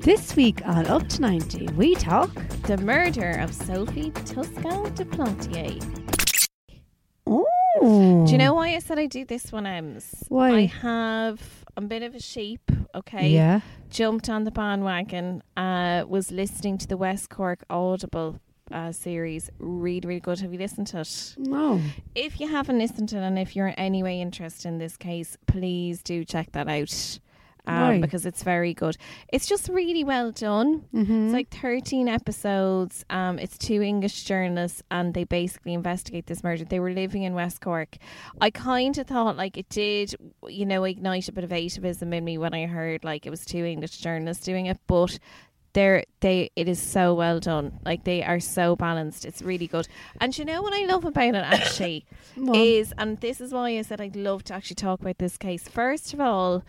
This week on Up to 90, we talk. The murder of Sophie Toscan du Plantier. Oh. Do you know why I said I do this one, Ems? Why? I have a bit of a sheep, okay? Yeah. Jumped on the bandwagon, uh, was listening to the West Cork Audible uh, series. Really, really good. Have you listened to it? No. If you haven't listened to it and if you're in any way interested in this case, please do check that out. Um, Why? because it's very good. It's just really well done. Mm-hmm. It's like 13 episodes. Um, it's two English journalists and they basically investigate this murder. They were living in West Cork. I kind of thought like it did, you know, ignite a bit of atavism in me when I heard like it was two English journalists doing it, but they're they it is so well done. Like they are so balanced. It's really good. And you know what I love about it actually is and this is why I said I'd love to actually talk about this case. First of all,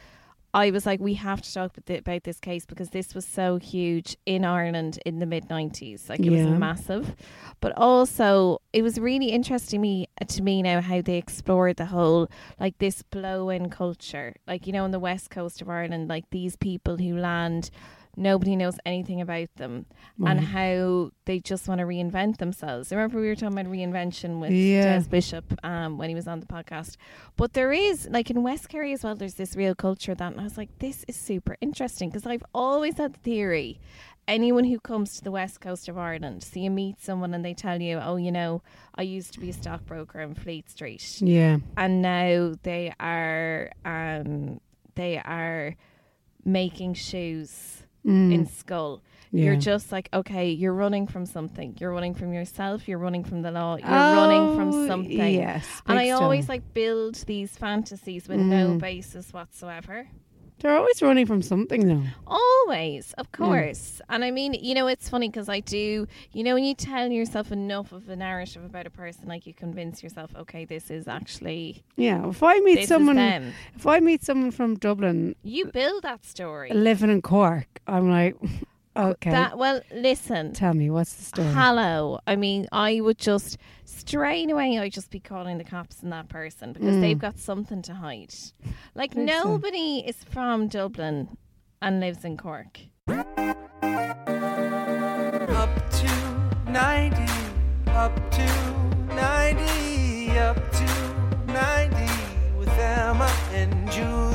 I was like, we have to talk about, thi- about this case because this was so huge in Ireland in the mid '90s. Like it Yeah. was massive, but also it was really interesting me uh, to me now how they explored the whole like this blow-in culture. Like you know, on the west coast of Ireland, like these people who land. Nobody knows anything about them, and how they just want to reinvent themselves. Remember, we were talking about reinvention with Yeah. Des Bishop um, when he was on the podcast. But there is, like in West Kerry as well, there's this real culture that. And I was like, this is super interesting because I've always had the theory anyone who comes to the west coast of Ireland, so you meet someone and they tell you, oh, you know, I used to be a stockbroker in Fleet Street. Yeah. And now they are, um, they are making shoes Mm. in Schull. yeah. You're just like, okay, you're running from something. You're running from yourself. You're running from the law. You're running from Oh, something. Yes. And I always like build these fantasies with no Mm. basis whatsoever. They're always running from something, though. Always, of course. And I mean, you know, it's funny because I do, you know, when you tell yourself enough of a narrative about a person, like you convince yourself, okay, this is actually Yeah. If I meet someone, if I meet someone from Dublin You build that story. living in Cork, I'm like, okay. That well, listen. Tell me what's the story. Hello. I mean, I would just straight away. I'd just be calling the cops on that person because Mm. they've got something to hide. Like Think so. nobody is from Dublin and lives in Cork. Up to 90, up to 90, up to 90 with Emma and Julie.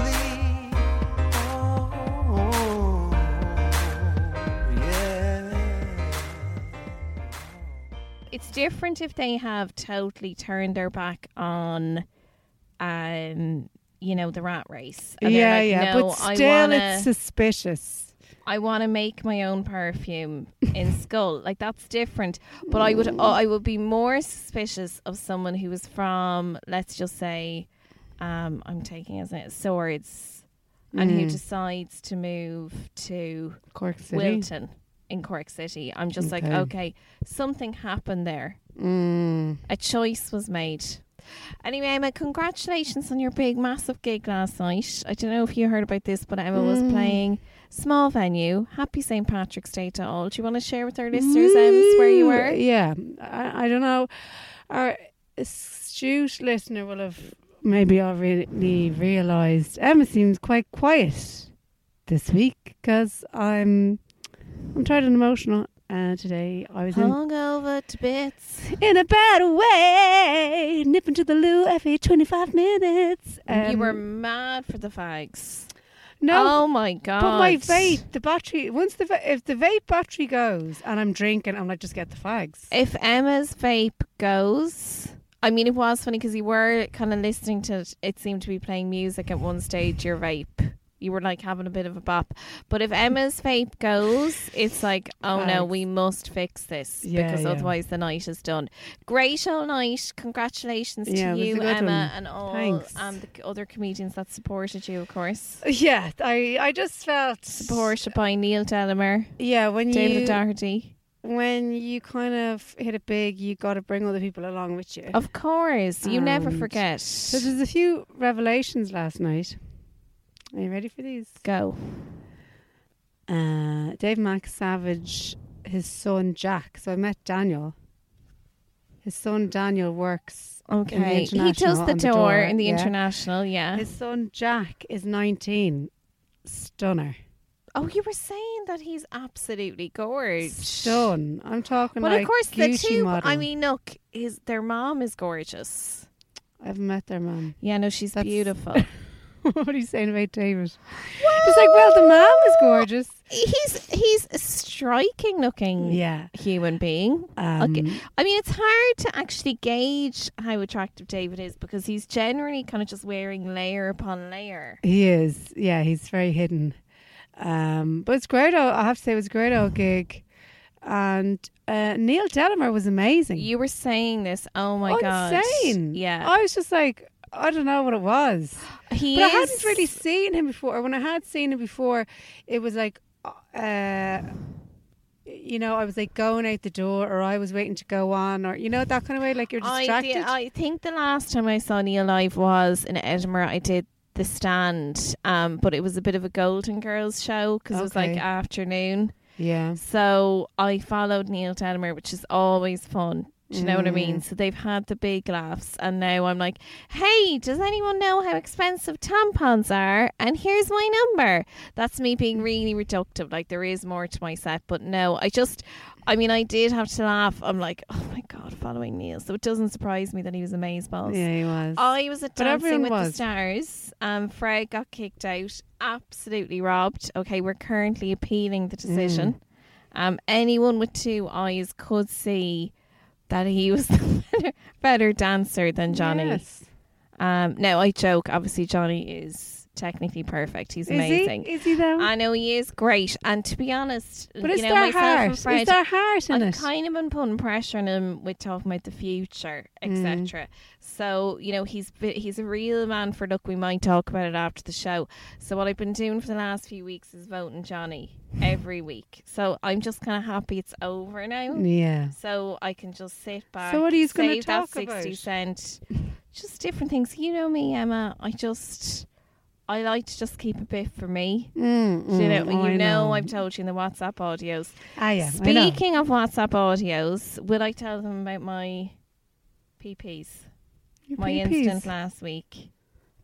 It's different if they have totally turned their back on, um, you know, the rat race. Yeah, like, yeah. "No, but still, wanna, it's suspicious. I want to make my own perfume in Schull. Like that's different. But I would I would be more suspicious of someone who was from let's just say um I'm taking as it Swords and who Mm. decides to move to Cork City. Wilton in Cork City. I'm just like, Okay. okay, something happened there. Mm. A choice was made. Anyway, Emma, congratulations on your big, massive gig last night. I don't know if you heard about this, but Emma was Mm. playing small venue. Happy St. Patrick's Day to all. Do you want to share with our listeners, Ems, where you were? Yeah, I, I don't know. Our astute listener will have maybe already realised Emma seems quite quiet this week because I'm I'm tired and emotional. uh, today. I was in Hungover to bits. in a bad way, nipping to the loo every twenty five minutes. you were Um, mad for the fags. no. oh my god! But my vape, the battery. Once the va- if the vape battery goes and I'm drinking, I'm like, just get the fags. If Emma's vape goes, I mean, it was funny because you were kind of listening to it. It seemed to be playing music at one stage. Your vape, you were like having a bit of a bop. But if Emma's vape goes, it's like, oh no, we must fix this Yeah, because yeah. otherwise the night is done. Great all night. Congratulations Yeah, to you, Emma, one. and all Thanks. um, the other comedians that supported you, of course. Yeah, I I just felt Supported by Neil Delamere, Yeah, when David O'Doherty. when you kind of hit it big, you got to bring other people along with you. Of course, you never forget. So there's a few revelations last night. Are you ready for these? Go. Uh, Dave McSavage, his son Jack. So I met Daniel. His son Daniel works. Okay, he does the the door, door, in the yeah. international. Yeah. His son Jack is 19. Stunner. oh, you were saying that he's absolutely gorgeous. Stun. I'm talking But like of course, the two. model. I mean, look, his their mom is gorgeous. I haven't met their mom. Yeah, no, she's That's- beautiful. what are you saying about David? It's like, well, the man is gorgeous. he's he's a striking looking Yeah. human being. Um, Okay. I mean, it's hard to actually gauge how attractive David is because he's generally kind of just wearing layer upon layer. He is. Yeah, he's very hidden. Um, but it's great. I have to say, it was a great old gig. And uh, Neil Delamere was amazing. You were saying this. Oh my oh, god! insane. Yeah, I was just like, I don't know what it was. he but I hadn't really seen him before. When I had seen him before, it was like, uh, you know, I was like going out the door, or I was waiting to go on, or you know that kind of way, like you're I, distracted. did, I think the last time I saw Neil live was in Edinburgh. I did the stand, um, but it was a bit of a Golden Girls show because it was like afternoon. yeah, So I followed Neil Delamere, which is always fun. Do you know what I mean? Mm. So they've had the big laughs, and now I'm like, "Hey, does anyone know how expensive tampons are?" And here's my number. That's me being really reductive. Like there is more to my set, but no, I just, I mean, I did have to laugh. I'm like, "Oh my god, following Neil." So it doesn't surprise me that he was amazeballs. yeah, he was. I was at But Dancing with the. Stars. Um, Fred got kicked out, absolutely robbed. Okay, we're currently appealing the decision. Mm. Um, anyone with two eyes could see that he was the better, better dancer than Johnny. Yes. Um, now I joke. Obviously, Johnny is technically perfect. He's Is amazing. he? Is he though? I know he is great, and to be honest, but is you know, there myself heart? and Fred, is there heart in I've it? kind of been putting pressure on him with talking about the future, Mm. etc. So you know he's he's a real man for look. We might talk about it after the show. So what I've been doing for the last few weeks is voting Johnny every week. So I'm just kind of happy it's over now. yeah. So I can just sit back. So what are you save that talk sixty about? cent? Just different things. You know me, Emma. I just I like to just keep a bit for me. Mm, you know, mm, oh, you I know, I've told you in the WhatsApp audios. Ah, yeah. I know. Speaking of WhatsApp audios, will I tell them about my PPs? Your My PPs. incident last week.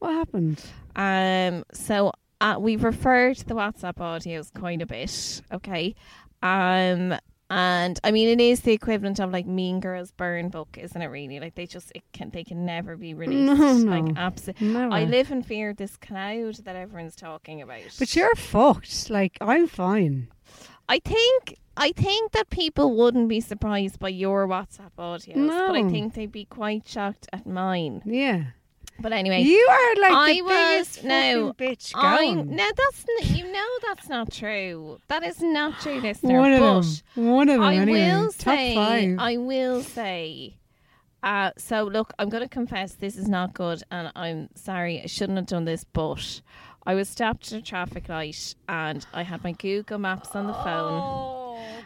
What happened? Um, so uh, we've referred to the WhatsApp audios quite a bit. Okay. Um, and I mean, it is the equivalent of like Mean Girls burn book, isn't it? Really, like they just it can they can never be released. No, no. Like absolutely. I live in fear of this cloud that everyone's talking about. But you're fucked. Like I'm fine. I think I think that people wouldn't be surprised by your WhatsApp audios, but I think they'd be quite shocked at mine. Yeah. But anyway, You are like I the was- biggest no, fucking bitch I no, that's n- you know that's not true. That is not true, listener. One of but them. One of them. I anyway. will Top say, five. I will say. Uh, so look, I'm going to confess this is not good, and I'm sorry. I shouldn't have done this, but I was stopped at a traffic light, and I had my Google Maps on the phone.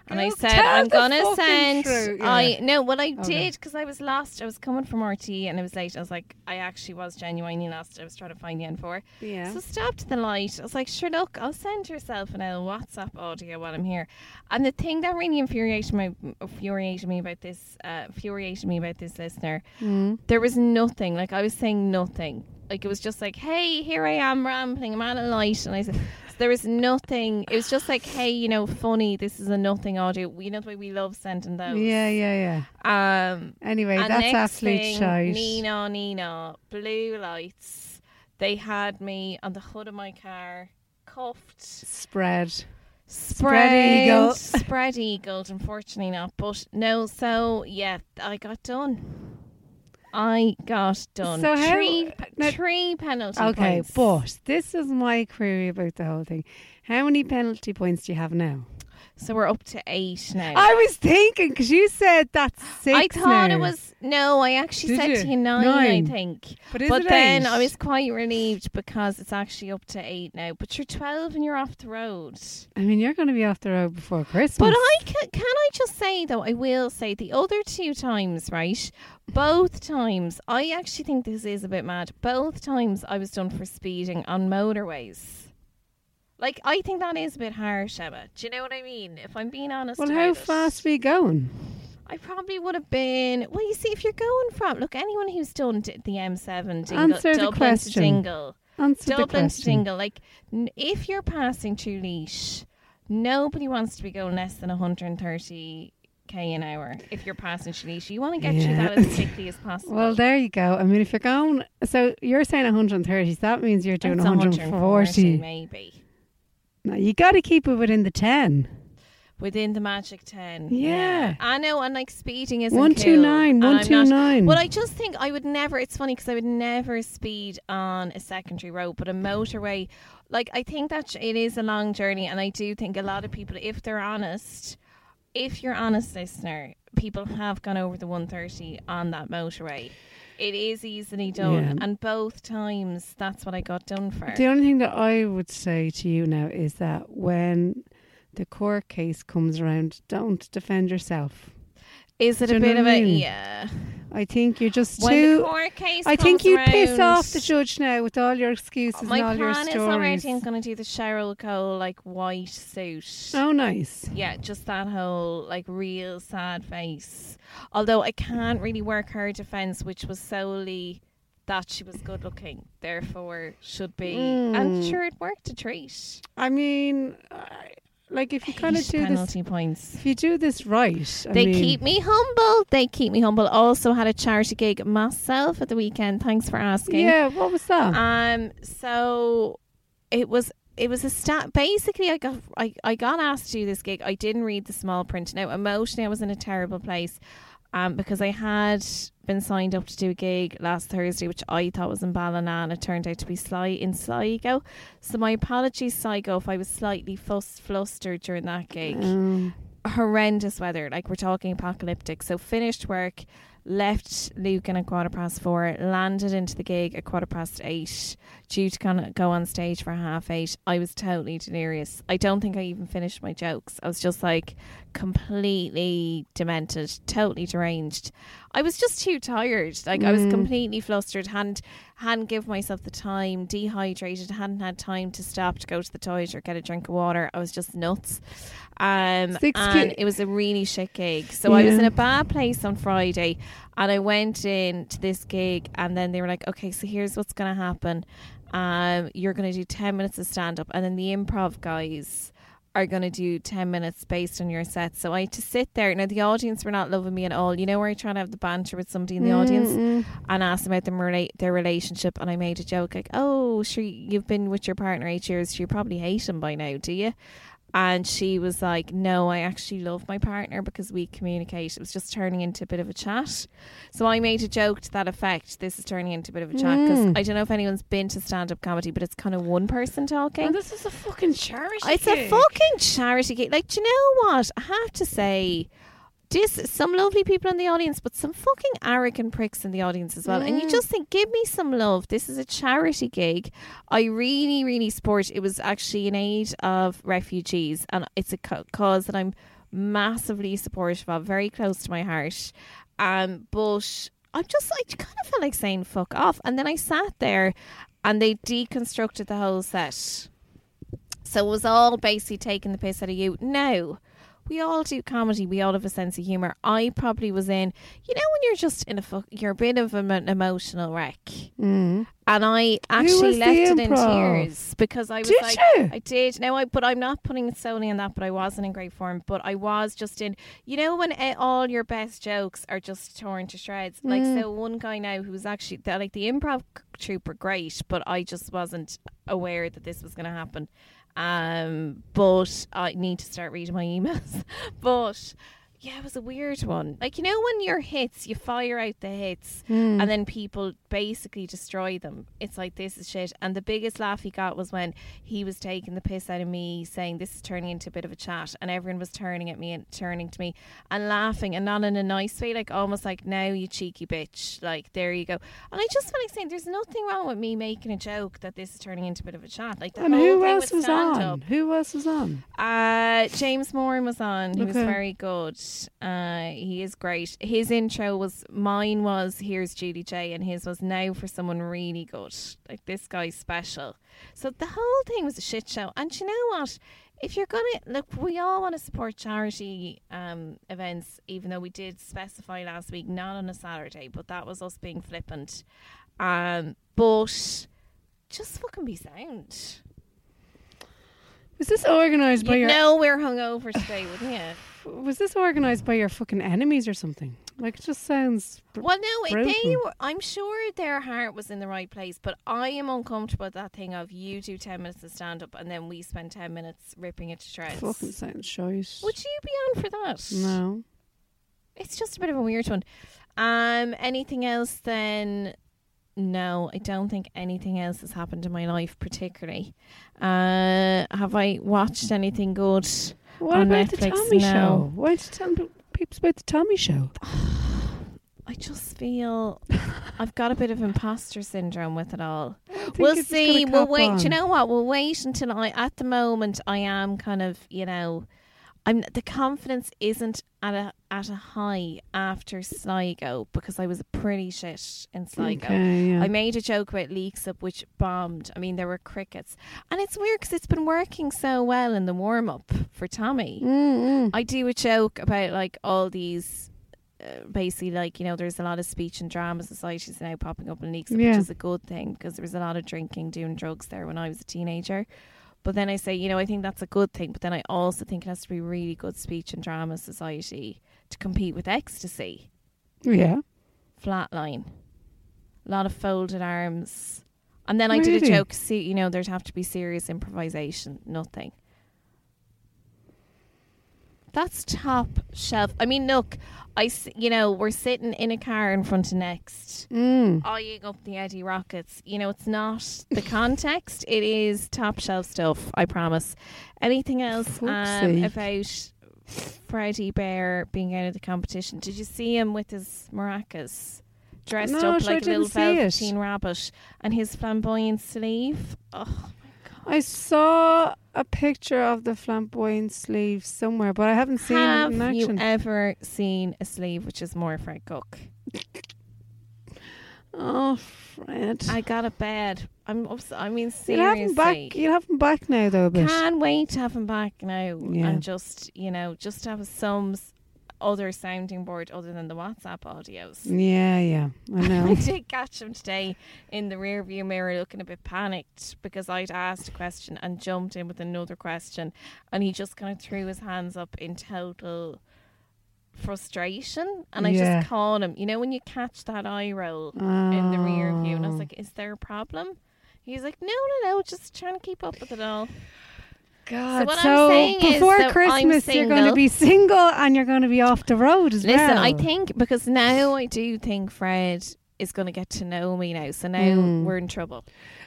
And I said, I'm gonna send. truth. I Yeah. no, what I Okay. did because I was lost. I was coming from RTÉ and it was late. I was like, I actually was genuinely lost. I was trying to find the N4. Yeah. So stopped the light. I was like, sure, look, I'll send yourself an L WhatsApp audio while I'm here. And the thing that really infuriated me, infuriated me about this, uh, infuriated me about this listener, Mm. there was nothing. Like I was saying nothing. Like it was just like, hey, here I am rambling. I'm at a light, and I said, There was nothing. It was just like, hey, you know, funny. This is a nothing audio. You know the way we love sending those. Yeah, yeah, yeah. Um. Anyway, that's absolute thing, shite. Nina, Nina, blue lights. They had me on the hood of my car, cuffed, Spread. spread eagle. spread eagled. Unfortunately not, but no. So yeah, I got done. I got done. So how- three, now- three penalty points Okay, points. but this is my query about the whole thing. How many penalty points do you have now? So we're up to eight now. I was thinking because you said that's six. I thought now. it was no. I actually Did said you? to you nine, Nine. I think. But but then eight? I was quite relieved because it's actually up to eight now. But you're twelve and you're off the road. I mean, you're going to be off the road before Christmas. But I can, can I just say though, I will say the other two times, right? Both times, I actually think this is a bit mad. Both times I was done for speeding on motorways. Like I think that is a bit harsh, Emma. Do you know what I mean? If I'm being honest. Well, how it. fast were you going? I probably would have been. Well, you see, if you're going from look, anyone who's done the M7 Dingle, Answer the Dublin to. Dingle, Answer the Dublin to. Dingle, like n- if you're passing through Laois, nobody wants to be going less than 130 k an hour. If you're passing Laois, you want to get through that as quickly as possible. Well, there you go. I mean, if you're going, so you're saying 130, so that means you're doing That's 140. maybe No, you got to keep it within the 10. within the magic 10. Yeah. I know, and like speeding isn't 129, cool, and I'm not- 129. Well, I just think I would never. It's funny because I would never speed on a secondary road, but a motorway. Like I think that sh- it is a long journey, and I do think a lot of people, if they're honest, if you're honest, listener, people have gone over the 130 on that motorway. It is easily done, Yeah. and both times that's what I got done for. The only thing that I would say to you now is that when the court case comes around, don't defend yourself. Is it Do a bit of I a mean? yeah? I think you're just When too. the court case, I think you piss off the judge now with all your excuses and all your stories. My plan is already. I'm going to do the Cheryl Cole like white suit. Oh, nice. Yeah, just that whole like real sad face. Although I can't really work her defense, which was solely that she was good looking, therefore should be. And Mm. sure, it worked a treat. I mean, I, like if you kind of do this, penalty points. if you do this right, I They mean, keep me humble. They keep me humble. Also had a charity gig myself at the weekend. Thanks for asking. Yeah, what was that? Um. So it was. It was a stat. Basically, I got I, I got asked to do this gig. I didn't read the small print. Now, emotionally, I was in a terrible place, um, because I had been signed up to do a gig last Thursday, which I thought was in Ballina, and it turned out to be Sly in Sligo. So my apologies, Sligo, if I was slightly fuss, flustered during that gig Um, horrendous weather. Like we're talking apocalyptic. So finished work, left Lucan at quarter past four, landed into the gig at quarter past eight, due to kind of go on stage for half eight. I was totally delirious. I don't think I even finished my jokes. I was just like completely demented, totally deranged. I was just too tired. Like I was Mm. completely flustered. hadn't hadn't given myself the time, dehydrated, hadn't had time to stop to go to the toilet or get a drink of water. I was just nuts. Um, Six and ki- it was a really shit gig. So I was in a bad place on Friday, and I went in to this gig, and then they were like, "Okay, so here's what's going to happen. Um, you're going to do ten minutes of stand up, and then the improv guys." Are going to do 10 minutes based on your set. So I had to sit there. Now, the audience were not loving me at all. You know, where you're trying to have the banter with somebody in the audience? mm, and asked them about them rela- their relationship and I made a joke like oh sure you've been with your partner eight years so you probably hate him by now do you and she was like no I actually love my partner because we communicate it was just turning into a bit of a chat so I made a joke to that effect this is turning into a bit of a chat because Mm. I don't know if anyone's been to stand-up comedy but it's kind of one person talking oh, this is a fucking charity. it's a gig. fucking charity gig. Like, do you know what? I have to say, this some lovely people in the audience, but some fucking arrogant pricks in the audience as well. And you Mm. just think, give me some love. This is a charity gig. I really, really support. It was actually in aid of refugees, and it's a ca- cause that I'm massively supportive of, very close to my heart. Um, but I'm just, I kind of felt like saying fuck off. And then I sat there, and they deconstructed the whole set. So it was all basically taking the piss out of you. No. We all do comedy. We all have a sense of humor. I probably was in, you know, when you're just in a fuck, you're a bit of an emotional wreck, Mm. and I actually left it in tears because I was Did like, you? I did. Now I, but I'm not putting it solely on that. But I wasn't in great form. But I was just in, you know, when eh, all your best jokes are just torn to shreds. Like Mm. so, one guy now who was actually like the improv troupe were great, but I just wasn't aware that this was going to happen. Um, but I need to start reading my emails. but yeah, it was a weird one. Like you know, when your hits, you fire out the hits, Mm. and then people basically destroy them. It's like this is shit. And the biggest laugh he got was when he was taking the piss out of me, saying this is turning into a bit of a chat, and everyone was turning at me and turning to me and laughing, and not in a nice way, like almost like now you cheeky bitch, like there you go. And I just felt like saying there's nothing wrong with me making a joke that this is turning into a bit of a chat. Like And who else was on? up. Who else was on? Uh, James Moran was on. He was very good. Uh, he is great. His intro was mine was here's Judy J, and his was now for someone really good. Like this guy's special. So the whole thing was a shit show. And you know what? If you're gonna look, we all want to support charity um, events, even though we did specify last week not on a Saturday, but that was us being flippant. Um, but just fucking be sound. Was this organised by You your? know we're hungover today, wouldn't you? Was this organised by your fucking enemies or something? Like it just sounds. br- Well, no, they were. I'm sure their heart was in the right place, but I am uncomfortable with that thing of you do ten minutes of stand up and then we spend ten minutes ripping it to shreds. Fucking sounds shite. Would you be on for that? No. It's just a bit of a weird one. Um, anything else then? No, I don't think anything else has happened in my life particularly. Uh, have I watched anything good? What On about the Netflix Tommy now. show? Why did you tell people about the Tommy show? I just feel I've got a bit of imposter syndrome with it all. We'll see. We'll wait. on. Do you know what? We'll wait until I. At the moment, I am kind of, you know, I'm. The confidence isn't at a at a high after Sligo because I was pretty shit in Sligo. Okay, yeah. I made a joke about Leixlip, which bombed. I mean, there were crickets, and it's weird because it's been working so well in the warm up for Tommy. Mm, mm. I do a joke about like all these. Uh, basically, like you know, there's a lot of speech and drama societies now popping up in leaks, Yeah. which is a good thing because there was a lot of drinking, doing drugs there when I was a teenager. But then I say, you know, I think that's a good thing. But then I also think it has to be really good speech and drama society to compete with ecstasy. Yeah. Flatline, a lot of folded arms, and then I did a joke. See, you know, there'd have to be serious improvisation. Nothing. That's top shelf. I mean, look, I you know we're sitting in a car in front of Next, Mm. eyeing up the Eddie Rocket's. You know, it's not the context. It is top shelf stuff. I promise. Anything else um, about Freddie Bear being out of the competition? Did you see him with his maracas? Dressed No, up sure, like a little didn't see it. velveteen rabbit and his flamboyant sleeve. Oh, I saw a picture of the flamboyant sleeve somewhere, but I haven't seen have it in you ever seen a sleeve which is more Fred Cook? oh, Fred. I got a bed. I'm. ups- I mean, seriously. You'll have him back. You'll have him back now, though. Can't wait to have him back now Yeah. and just you know just have some other sounding board other than the WhatsApp audios. Yeah, yeah. I know. I did catch him today in the rear view mirror looking a bit panicked because I'd asked a question and jumped in with another question and he just kind of threw his hands up in total frustration and I Yeah. just caught him you know when you catch that eye roll in the rear view and I was Oh. like is there a problem he's like no no no just trying to keep up with it all God, what I'm so saying is before Christmas, you're going to be single and you're going to be off the road as Listen, well. Listen, I think because now I do think Fred is going to get to know me now. So now Mm. we're in trouble.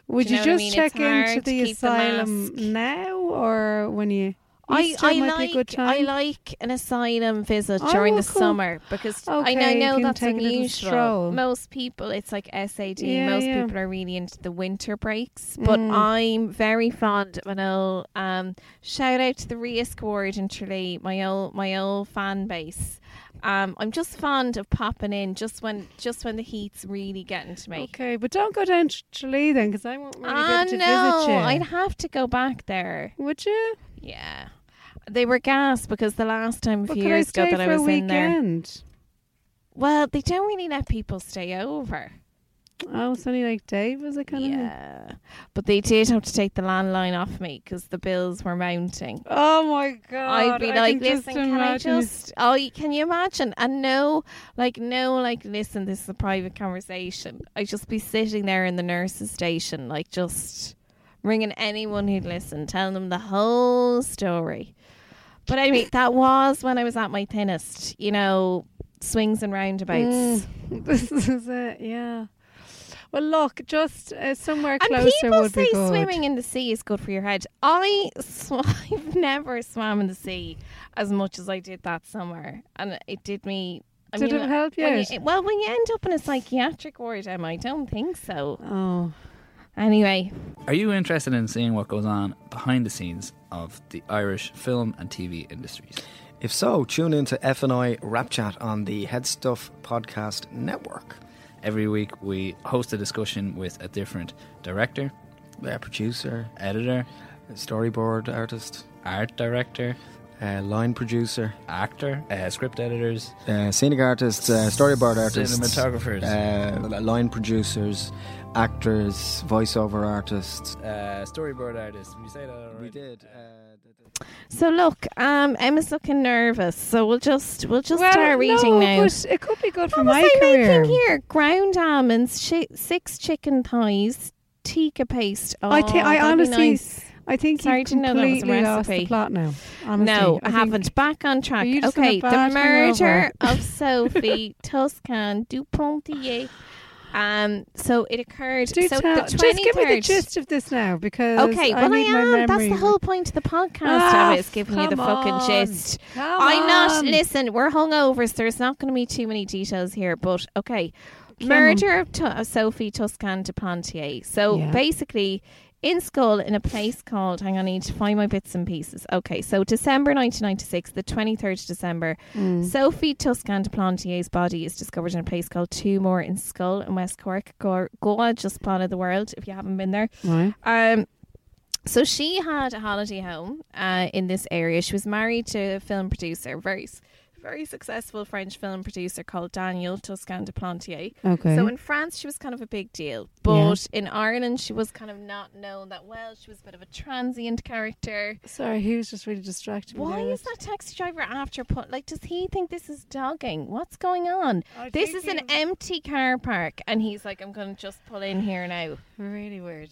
Would you, you know what I just mean? check into the keep the asylum now or when you? I, Easter I might be a good like I like an asylum visit Oh, during the cool. summer because I know, I know that's unusual. Most people, it's like SAD. Yeah, Most yeah. people are really into the winter breaks, but Mm. I'm very fond of an old. Um, shout out to the Ria Squad in Tralee, my old my old fan base. Um, I'm just fond of popping in just when just when the heat's really getting to me. Okay, but don't go down to Tralee then, because I won't really be Ah able to no, visit you. I'd have to go back there. Would you? Yeah. They were gas because the last time a few years ago that I a was in there. Well, they don't really let people stay over. Oh, it's only like Dave, was it kind of? Yeah, but they did have to take the landline off me because the bills were mounting. Oh my god! I'd be I like, can listen, can I just? Oh, can you imagine? And no, like, no, like, listen, this is a private conversation. I'd just be sitting there in the nurse's station, like, just ringing anyone who'd listen, telling them the whole story. But I mean, that was when I was at my thinnest, you know, swings and roundabouts. Mm, this is it. Yeah. Well, look, just uh, somewhere And closer people would say be good. swimming in the sea is good for your head. I sw- I've never swam in the sea as much as I did that summer, and it did me. I Did mean, it help you when out? well, when you end up in a psychiatric ward, Emma, I don't think so. Oh, Anyway, Are you interested in seeing what goes on behind the scenes of the Irish film and TV industries? If so, tune in to FNI Rap Chat on the HeadStuff Podcast Network. Every week we host a discussion with a different director, Uh, producer, editor, storyboard artist, art director, uh, line producer, actor, uh, script editors, uh, scenic artists, uh, storyboard artists, cinematographers, uh, line producers, actors, voiceover artists. uh, storyboard artists. Did you say that already? We did. Uh, so look, um, Emma's looking nervous, so we'll just we'll just well, start reading no, now. But it could be good for was my I career. making here? Ground almonds, chi- six chicken thighs, tikka paste. Oh, I thi- I that'd be honestly- nice. I think Sorry, you didn't know that was a completely lost the recipe. plot now. Honestly. No, I, think- haven't. Back on track. you just gonna Okay, the badge murder over? of Sophie Toscan du Plantier. Um, so it occurred. Do so tell, the just give me the gist of this now because Okay, I well I, need my am. That's the whole point of the podcast. Ah, I was giving you the come fucking gist. I'm not. on. Listen, we're hungover, so there's not going to be too many details here. But okay, Come murder of, Tu- of Sophie Toscan du Plantier. So Yeah. basically, in Schull, in a place called. Hang on, I need to find my bits and pieces. Okay, so December 1996, the 23rd of December, Mm. Sophie Toscan du Plantier's body is discovered in a place called Toormore in Schull in West Cork. Go, Goa, just part of the world if you haven't been there. Right. Um, so she had a holiday home uh, in this area. She was married to a film producer, very, very successful French film producer called Daniel Toscan du Plantier. Okay. So in France, she was kind of a big deal, but in Ireland, she was kind of not known that well. She was a bit of a transient character. Sorry, he was just really distracted. Why is that taxi driver after put? Like, does he think this is dogging? What's going on? I This is an he- empty car park, and he's like, "I'm going to just pull in here now." really weird.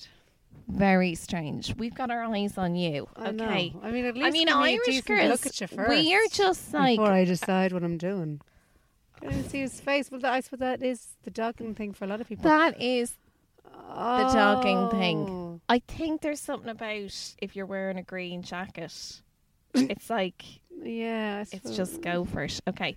Very strange. We've got our eyes on you. I know. okay. I mean, at least I mean, give me a Irish girls, Look at you first. we are just like before I decide what I'm doing. Can I see his face? Well, I suppose that is the dogging thing for a lot of people. that is. the dogging thing. Oh. I think there's something about if you're wearing a green jacket. it's like Yeah, it's just go for it. Okay,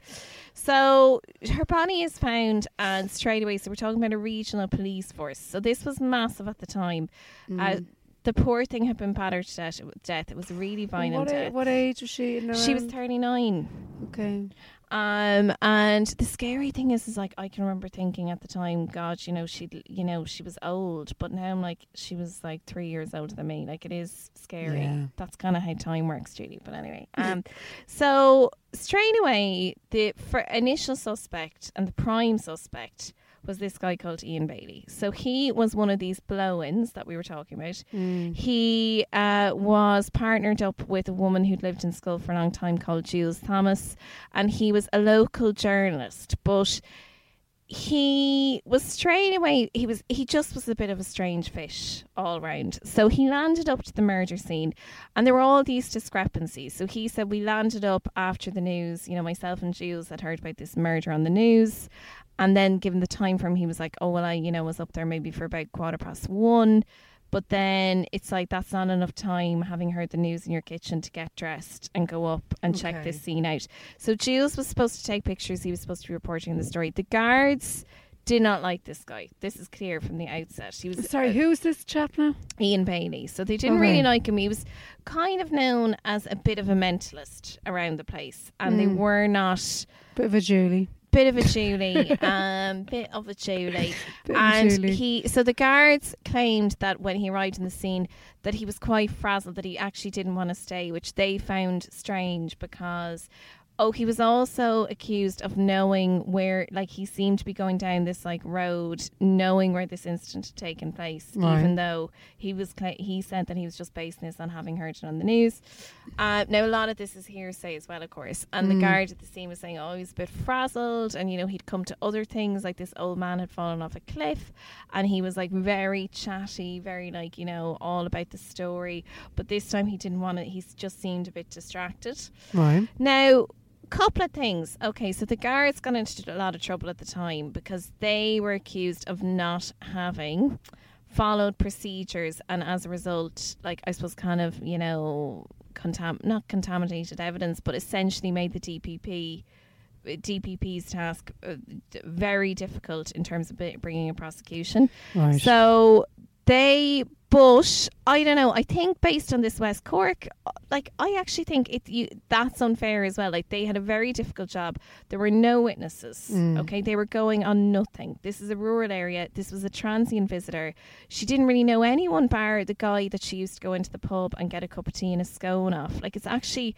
so her body is found, and straight away, so we're talking about a regional police force. So this was massive at the time. Mm. Uh, the poor thing had been battered to death. death. It was really violent what, a- what age was she? She was 39. Okay. Um, and the scary thing is, is like I can remember thinking at the time, God, you know, she, you know, she was old, but now I'm like, she was like three years older than me. Like it is scary. Yeah. That's kind of how time works, Julie. But anyway, um, so straight away, the for initial suspect and the prime suspect was this guy called Ian Bailey. So he was one of these blow-ins that we were talking about. Mm. He uh, was partnered up with a woman who'd lived in Schull for a long time called Jules Thomas, and he was a local journalist, but he was straight away he was he just was a bit of a strange fish all round so he landed up to the murder scene and there were all these discrepancies so he said we landed up after the news you know myself and Jules had heard about this murder on the news and then given the time frame he was like oh well I you know was up there maybe for about quarter past one but then it's like that's not enough time having heard the news in your kitchen to get dressed and go up and check this scene out. So Jules was supposed to take pictures, he was supposed to be reporting the story. The guards did not like this guy. This is clear from the outset. He was Sorry, uh, who's this chap now? Ian Bailey. So they didn't Okay. really like him. He was kind of known as a bit of a mentalist around the place. And they Mm. were not Bit of a Julie. Bit of a Julie, um, bit of a Julie, Bit and Julie. he. So the guards claimed that when he arrived in the scene, that he was quite frazzled, that he actually didn't want to stay, which they found strange because. Oh, he was also accused of knowing where, like, he seemed to be going down this like road, knowing where this incident had taken place, Right. even though he was he said that he was just basing this on having heard it on the news. Uh, now, a lot of this is hearsay as well, of course. And the guard at the scene was saying, oh, he was a bit frazzled. And, you know, he'd come to other things, like this old man had fallen off a cliff. And he was, like, very chatty, very, like, you know, all about the story. But this time he didn't want it. he just seemed a bit distracted. Right. Now, couple of things. Okay, so the guards got into a lot of trouble at the time because they were accused of not having followed procedures and as a result, like I suppose kind of, you know, contam- not contaminated evidence, but essentially made the DPP DPP's task uh, very difficult in terms of bringing a prosecution. Right. So they, but I don't know. I think based on this West Cork, uh, like I actually think it you, that's unfair as well. Like they had a very difficult job. There were no witnesses. Okay, they were going on nothing. This is a rural area. This was a transient visitor. She didn't really know anyone bar the guy that she used to go into the pub and get a cup of tea and a scone off. Like it's actually,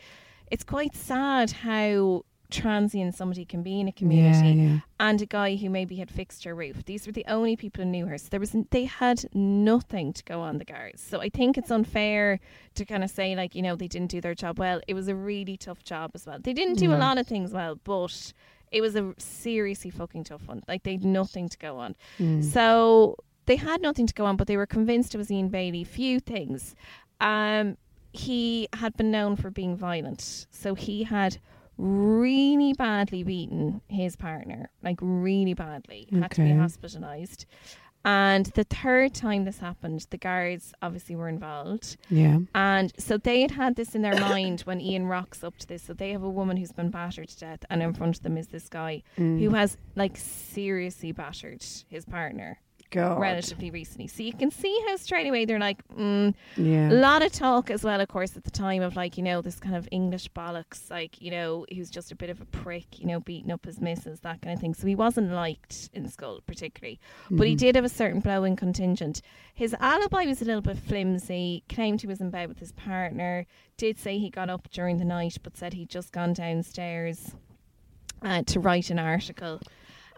it's quite sad how transient somebody can be in a community yeah. and a guy who maybe had fixed her roof. These were the only people who knew her. So there was they had nothing to go on the guards. So I think it's unfair to kind of say like you know they didn't do their job well. It was a really tough job as well. They didn't do a lot of things well, but it was a seriously fucking tough one. Like they had nothing to go on. So they had nothing to go on, but they were convinced it was Ian Bailey. Few things. Um, he had been known for being violent, so he had really badly beaten his partner, like really badly. Had to be hospitalised. And the third time this happened, the guards obviously were involved. Yeah. And so they had had this in their mind when Ian rocks up to this. So they have a woman who's been battered to death, and in front of them is this guy mm. who has like seriously battered his partner God. relatively recently. So you can see how straight away they're like, mm, Yeah. a lot of talk as well, of course, at the time of like, you know, this kind of English bollocks, like, you know, who's just a bit of a prick, you know, beating up his missus, that kind of thing. So he wasn't liked in Schull particularly. But he did have a certain blow-in contingent. His alibi was a little bit flimsy, claimed he was in bed with his partner, did say he got up during the night, but said he'd just gone downstairs uh, to write an article.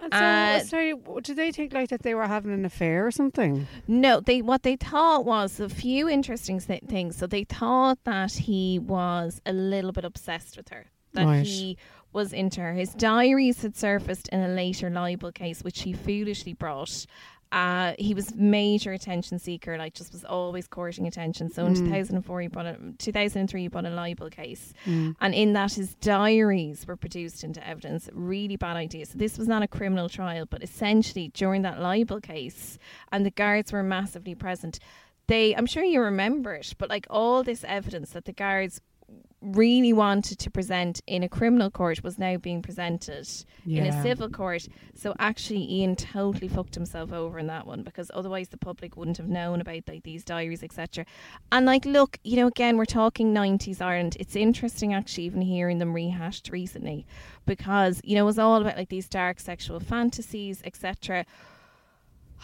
And so, Uh, sorry, did they think like that they were having an affair or something? No, they what they thought was a few interesting things. So they thought that he was a little bit obsessed with her. That Right. he was into her. His diaries had surfaced in a later libel case, which he foolishly brought. Uh, he was major attention seeker, like just was always courting attention. So in 2004, he brought a 2003, he brought a libel case, and in that his diaries were produced into evidence. Really bad idea. So this was not a criminal trial, but essentially during that libel case, and the guards were massively present. They, I'm sure you remember it, but like all this evidence that the guards really wanted to present in a criminal court was now being presented in a civil court. So actually, Ian totally fucked himself over in that one because otherwise the public wouldn't have known about like these diaries, etc. And like, look, you know, again, we're talking '90s Ireland. It's interesting actually even hearing them rehashed recently because you know it was all about like these dark sexual fantasies, etc.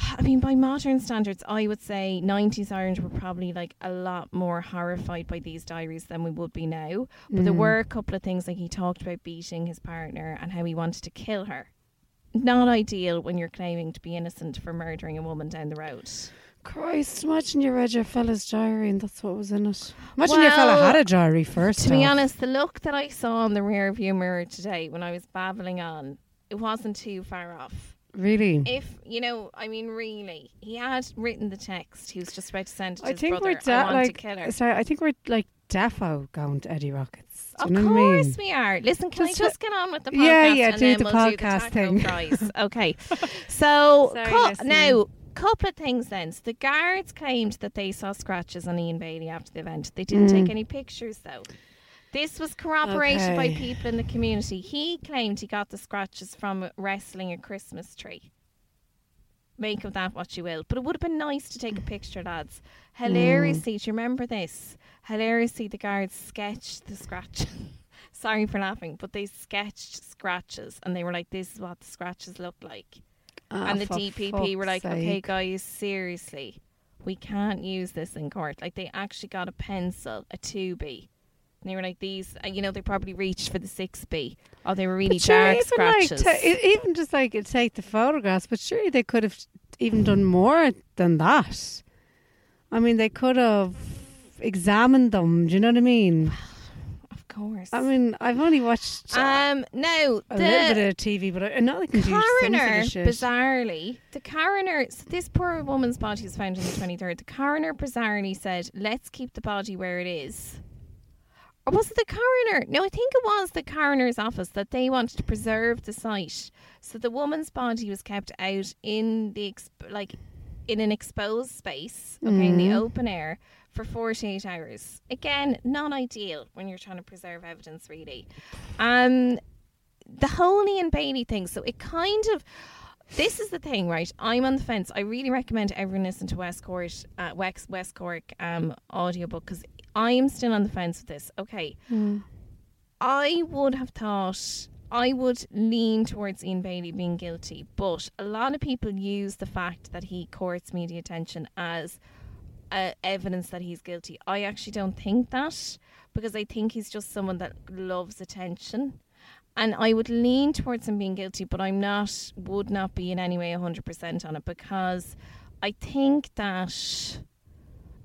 I mean, by modern standards, I would say 90s Ireland were probably like a lot more horrified by these diaries than we would be now. But there mm. were a couple of things like he talked about beating his partner and how he wanted to kill her. Not ideal when you're claiming to be innocent for murdering a woman down the road. Christ, imagine you read your fella's diary and that's what was in it. Imagine your fella had a diary first. To be honest, the look that I saw in the rear view mirror today when I was babbling on, it wasn't too far off. Really? If you know, I mean, really, he had written the text. He was just about to send it to I his think brother. we're I da- like to kill her. sorry, I think we're like defo going to Eddie Rocket's. Do Of you know what I mean? course we are. Listen, can Just I just get on with the podcast? Yeah, yeah, do the we'll podcast do the thing. Okay. So Sorry, now, couple of things then. So the guards claimed that they saw scratches on Ian Bailey after the event. They didn't take mm. any pictures though. This was corroborated by people in the community. He claimed he got the scratches from wrestling a Christmas tree. Make of that what you will. But it would have been nice to take a picture, lads. Hilariously, do you remember this? Hilariously, the guards sketched the scratch. sorry for laughing, but they sketched scratches and they were like, "This is what the scratches look like." Ah, and the DPP were like, "Okay, guys, seriously, we can't use this in court." Like they actually got a pencil, a two B. And they were like these, uh, you know, they probably reached for the six B. Oh, they were really But dark even scratches. Like, e- even just like take the photographs, but surely they could have even done more than that. I mean, they could have examined them. Do you know what I mean? of course. I mean, I've only watched uh, um, no, a the little bit of TV, but I can do coroner, shit. bizarrely, the coroner, so this poor woman's body was found on the 23rd. The coroner bizarrely said, let's keep the body where it is. Or was it the coroner? No, I think it was the coroner's office that they wanted to preserve the site. So the woman's body was kept out in the, exp- like, in an exposed space, okay, in the open air for 48 hours. Again, not ideal when you're trying to preserve evidence, really. Um, the whole Ian Bailey thing. So it kind of. This is the thing, right? I'm on the fence. I really recommend everyone listen to West Cork, uh, West, West Cork um, audiobook because I am still on the fence with this. Okay. I would have thought I would lean towards Ian Bailey being guilty, but a lot of people use the fact that he courts media attention as uh, evidence that he's guilty. I actually don't think that because I think he's just someone that loves attention. And I would lean towards him being guilty, but I'm not, would not be in any way 100% on it because I think that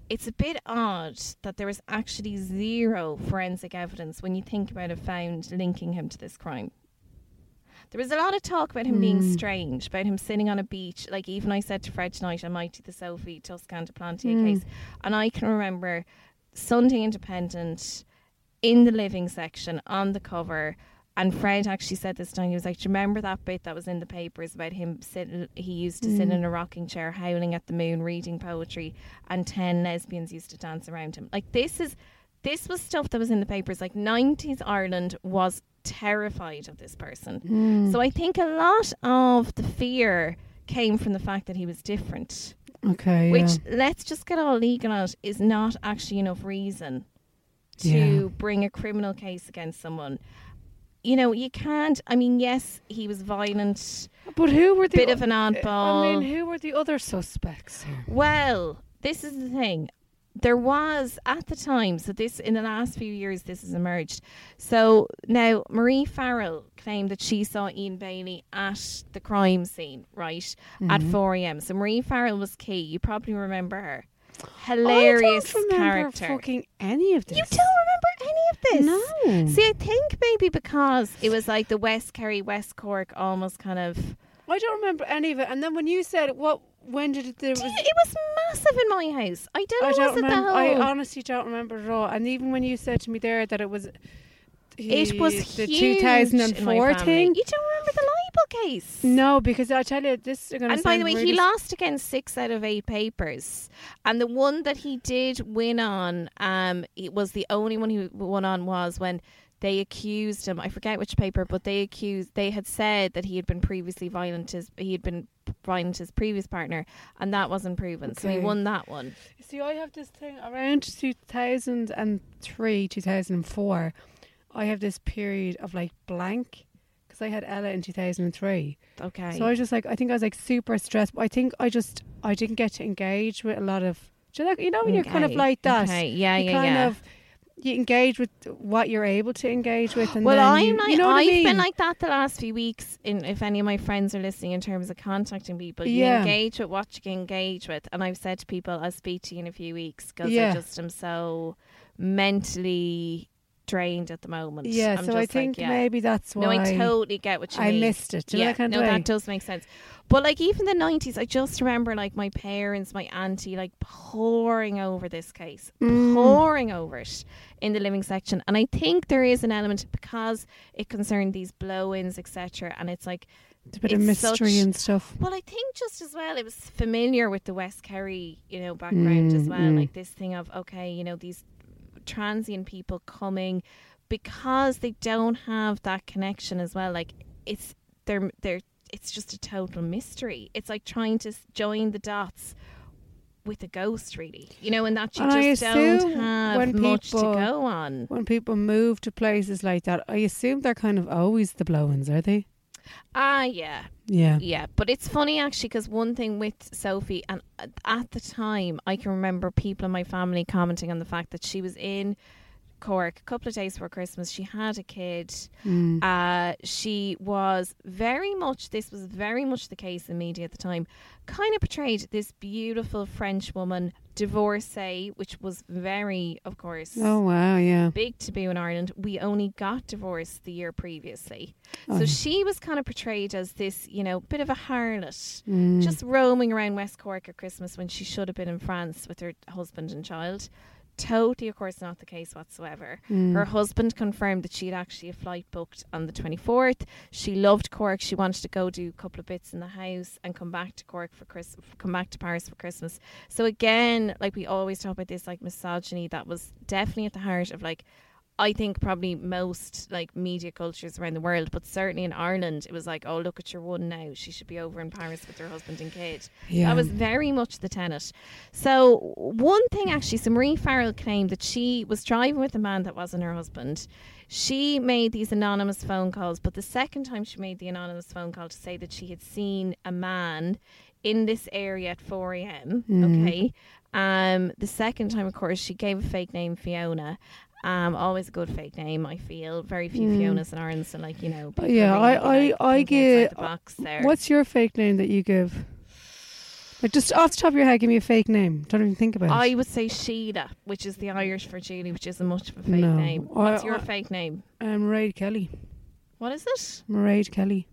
it's a bit odd that there is actually zero forensic evidence when you think about it found linking him to this crime. There was a lot of talk about him being hmm. strange, about him sitting on a beach. Like even I said to Fred tonight, I might do the Sophie Toscan du Plantier hmm. case, and I can remember Sunday Independent in the living section on the cover. And Fred actually said this time, he was like, Do you remember that bit that was in the papers about him sitting, he used to sit in mm. a rocking chair, howling at the moon, reading poetry, and 10 lesbians used to dance around him. Like, this is, this was stuff that was in the papers. Like, 90s Ireland was terrified of this person. Mm. So I think a lot of the fear came from the fact that he was different, okay, which, yeah. let's just get all legal out is not actually enough reason to Yeah. bring a criminal case against someone. You know, you can't. I mean, yes, he was violent. But who were the Bit of an oddball? I mean, who were the other suspects here? Well, this is the thing. There was at the time, so this in the last few years, this has emerged. So now Marie Farrell claimed that she saw Ian Bailey at the crime scene, right, at mm-hmm. 4 a.m. So Marie Farrell was key. You probably remember her. Hilarious I don't remember character. fucking any of this. You don't remember this? No. See, I think maybe because it was like the West Kerry, West Cork, almost kind of. I don't remember any of it. And then when you said what, when did it? There was. You- it was massive in my house. I don't know. I don't was it the remember. I honestly don't remember at all. And even when you said to me there that it was, It was the huge 2004 in my thing. You don't remember the libel case? No, because I tell you this. Is gonna And by the way, really he lost against six out of eight papers, and the one that he did win on, um, it was the only one he won on was when they accused him. I forget which paper, but they accused. They had said that he had been previously violent. His he had been violent to his previous partner, and that wasn't proven. So he won that one. See, I have this thing around 2003, 2004. I have this period of like blank because I had Ella in 2003. Okay. So I was just like, I think I was like super stressed. I think I just, I didn't get to engage with a lot of, do you know, you know when you're kind of like that. okay, yeah, you yeah, kind yeah. of, you engage with what you're able to engage with. And well, I'm you, like, you know I've I mean? been like that the last few weeks. In if any of my friends are listening, in terms of contacting people, you Yeah. engage with what you can engage with. And I've said to people, I'll speak to you in a few weeks because Yeah. I just am so mentally drained at the moment. yeah, I'm so just I like, think yeah. maybe that's why. No, I totally get what you I mean. missed it. Do yeah, that no, way? that does make sense. But like even the nineties, I just remember like my parents, my auntie, like poring over this case, Mm. poring over it in the living section. And I think there is an element because it concerned these blow-ins, etc. And it's like It's a bit of mystery such- and stuff. well, I think just as well, it was familiar with the West Kerry, you know, background as Mm, well. mm. Like this thing of okay, you know, these transient people coming because they don't have that connection as well. Like it's they're they're it's just a total mystery. It's like trying to join the dots with a ghost, really. You know, and that you And just don't have when much to go on. When people move to places like that, I assume they're kind of always the blow-ins, are they? Ah, yeah. Yeah. Yeah, but it's funny actually because one thing with Sophie, and at the time, I can remember people in my family commenting on the fact that she was in Cork a couple of days before Christmas. She had a kid. Mm. Uh, she was very much, this was very much the case in media at the time, kind of portrayed this beautiful French woman, divorcee, which was very, of course. Oh wow, yeah. Big taboo in Ireland. We only got divorced the year previously. Oh. So she was kind of portrayed as this, you know, bit of a harlot, Mm. just roaming around West Cork at Christmas when she should have been in France with her husband and child. Totally, of course, not the case whatsoever. Mm. Her husband confirmed that she had actually a flight booked on the 24th. She loved Cork. She wanted to go do a couple of bits in the house and come back to Cork for Chris, come back to Paris for Christmas. So again, like we always talk about this, like misogyny that was definitely at the heart of like I think probably most like media cultures around the world, but certainly in Ireland, it was like, oh, look at your one now. She should be over in Paris with her husband and kid. Yeah. That was very much the tenet. So, one thing actually, so Marie Farrell claimed that she was driving with a man that wasn't her husband. She made these anonymous phone calls, but the second time she made the anonymous phone call to say that she had seen a man in this area at 4 a.m. Mhm. Okay. Um, the second time, of course, she gave a fake name, Fiona. Um, always a good fake name, I feel. Very few Mm. Fionas in Ireland, so like you know. Yeah, I, I, like, I give. the box there. What's your fake name that you give? Like just off the top of your head, give me a fake name. Don't even think about it. I would say Sheila, which is the Irish for Julie, which isn't much of a fake No. name. I- What's your I- fake name? Um, Mairead Kelly. What is it? Mairead Kelly.